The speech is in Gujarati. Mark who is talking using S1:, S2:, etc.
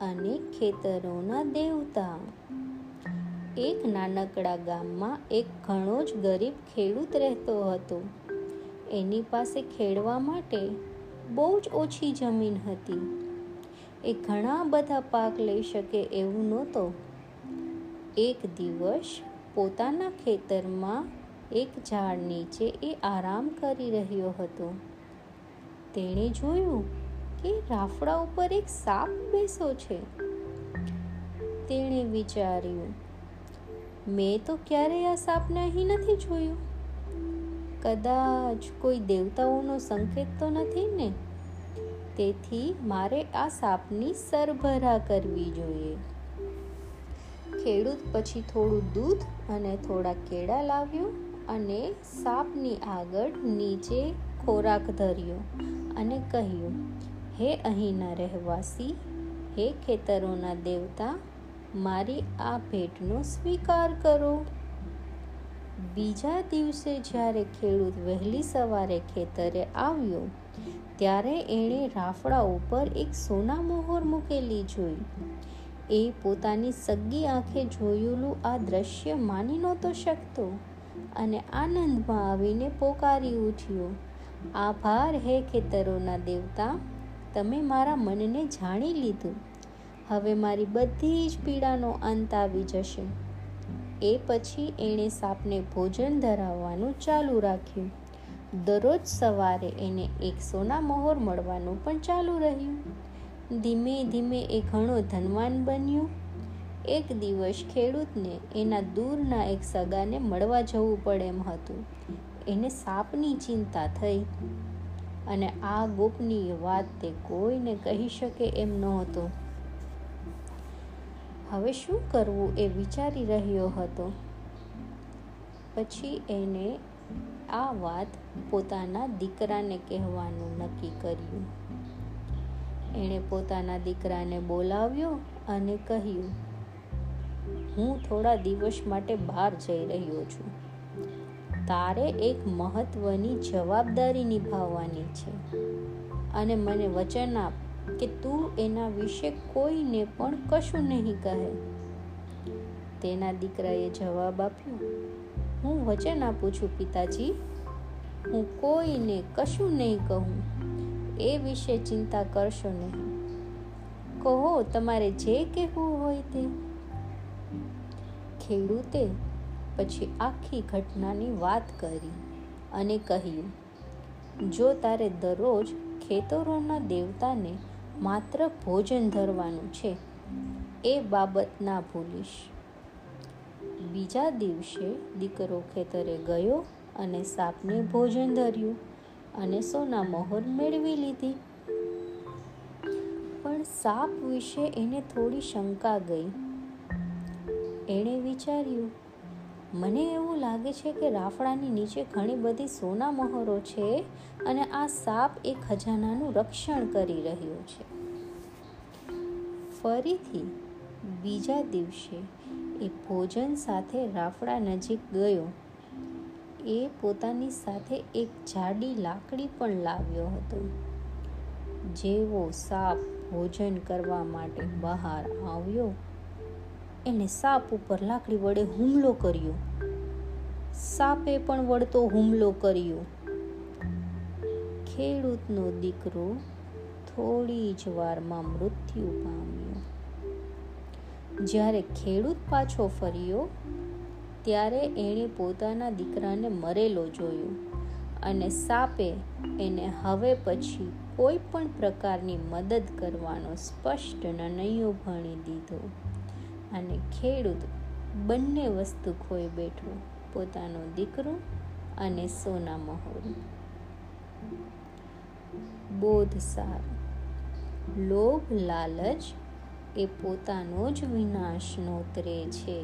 S1: અને ખેતરોના દેવતા. એક નાનકડા ગામમાં એક ઘણો જ ગરીબ ખેડૂત રહેતો હતો. એની પાસે ખેડવા માટે બહુ જ ઓછી જમીન હતી. એ ઘણા બધા પાક લઈ શકે એવું નહોતો. એક દિવસ પોતાના ખેતરમાં એક ઝાડ નીચે એ આરામ કરી રહ્યો હતો. તેણે જોયું કે રાફડા ઉપર એક સાપ બેસો છે. તેણે વિચાર્યું, મેં તો ક્યારેય આ સાપને અહીં નથી જોયું. કદાચ કોઈ દેવતાઓનો સંકેત તો નથી ને? તેથી મારે આ સાપની સરભરા કરવી જોઈએ. ખેડૂત પછી થોડું દૂધ અને થોડા કેળા લાવ્યો અને સાપની આગળ નીચે ખોરાક ધર્યો અને કહ્યું હે અહીંના રહેવાસી, હે ખેતરોના દેવતા, મારી આ ભેટનો સ્વીકાર કરો. બીજા દિવસે જ્યારે ખેડૂત વહેલી સવારે ખેતરે આવ્યો, ત્યારે એણે રાફડા ઉપર એક સોના મોહર મૂકેલી જોઈ. એ પોતાની સગી આંખે જોયેલું આ દ્રશ્ય માની નહોતો શકતો અને આનંદમાં આવીને પોકારી ઉઠ્યો. આભાર હે ખેતરોના દેવતા તમે મારા મનને જાણી લીધું. હવે મારી બધી જ પીડાનો અંત આવી જશે. એ પછી એણે સાપને ભોજન ધરાવવાનું ચાલુ રાખ્યું. દરરોજ સવારે એને એક સોના મોહર મળવાનું પણ ચાલુ રહ્યું. ધીમે ધીમે એ ઘણો ધનવાન બન્યો. એક દિવસ ખેડૂતને એના દૂરના એક સગાને મળવા જવું પડે એમ હતું. એને સાપની ચિંતા થઈ. અને આ ગોપનીય વાત તે કોઈને કહી શકે એમ નહોતો. હવે શું કરવું એ વિચારી રહ્યો હતો. પછી એને આ વાત પોતાના દીકરાને કહેવાનું નક્કી કર્યું. એણે પોતાના દીકરાને બોલાવ્યો અને કહ્યું, હું થોડા દિવસ માટે બહાર જઈ રહ્યો છું. તારે એક મહત્વની જવાબદારી નિભાવવાની છે. અને મને વચન આપ કે તું એના વિશે કોઈને પણ કશું નહીં કહે. તેના દીકરાએ જવાબ આપ્યો, હું વચન આપું છું પિતાજી, હું કોઈને કશું નહીં કહું. એ વિશે ચિંતા કરશો નહીં. કહો, તમારે જે કહેવું હોય તે. ખેડૂતે પછી આખી ઘટનાની વાત કરી અને કહ્યું, જો તારે દરરોજ ખેતરોના દેવતાને માત્ર ભોજન ધરવાનું છે, એ બાબત ના ભૂલીશ. બીજા દિવસે દીકરો ખેતરે ગયો અને સાપને ભોજન ધર્યું અને સોના મોહર મેળવી લીધી. પણ સાપ વિશે એને થોડી શંકા ગઈ. એણે વિચાર્યું મને એવું લાગે છે કે રાફડાની નીચે ઘણી બધી સોના મહોરો છે અને આ સાપ એ ખજાનાનું રક્ષણ કરી રહ્યો છે. ફરીથી, બીજા દિવસે એ ભોજન સાથે રાફડા નજીક ગયો. એ પોતાની સાથે એક જાડી લાકડી પણ લાવ્યો હતો. જેવો સાપ ભોજન કરવા માટે બહાર આવ્યો એને સાપ ઉપર લાકડી વડે હુમલો કર્યો. સાપે પણ વળતો હુમલો કર્યો. ખેડૂતનો દીકરો થોડી જ વારમાં મૃત્યુ પામ્યો. જ્યારે ખેડૂત પાછો ફર્યો, ત્યારે એણે પોતાના દીકરાને મરેલો જોયો અને સાપે એને હવે પછી કોઈ પણ પ્રકારની મદદ કરવાનો સ્પષ્ટ નનૈયો ભણી દીધો. અને ખેડૂત બંને વસ્તુ ખોઈ બેઠો, પોતાનો દીકરો અને સોના મહોર બોધ સાર. લોભ લાલચ એ પોતાનો જ વિનાશ નોતરે છે.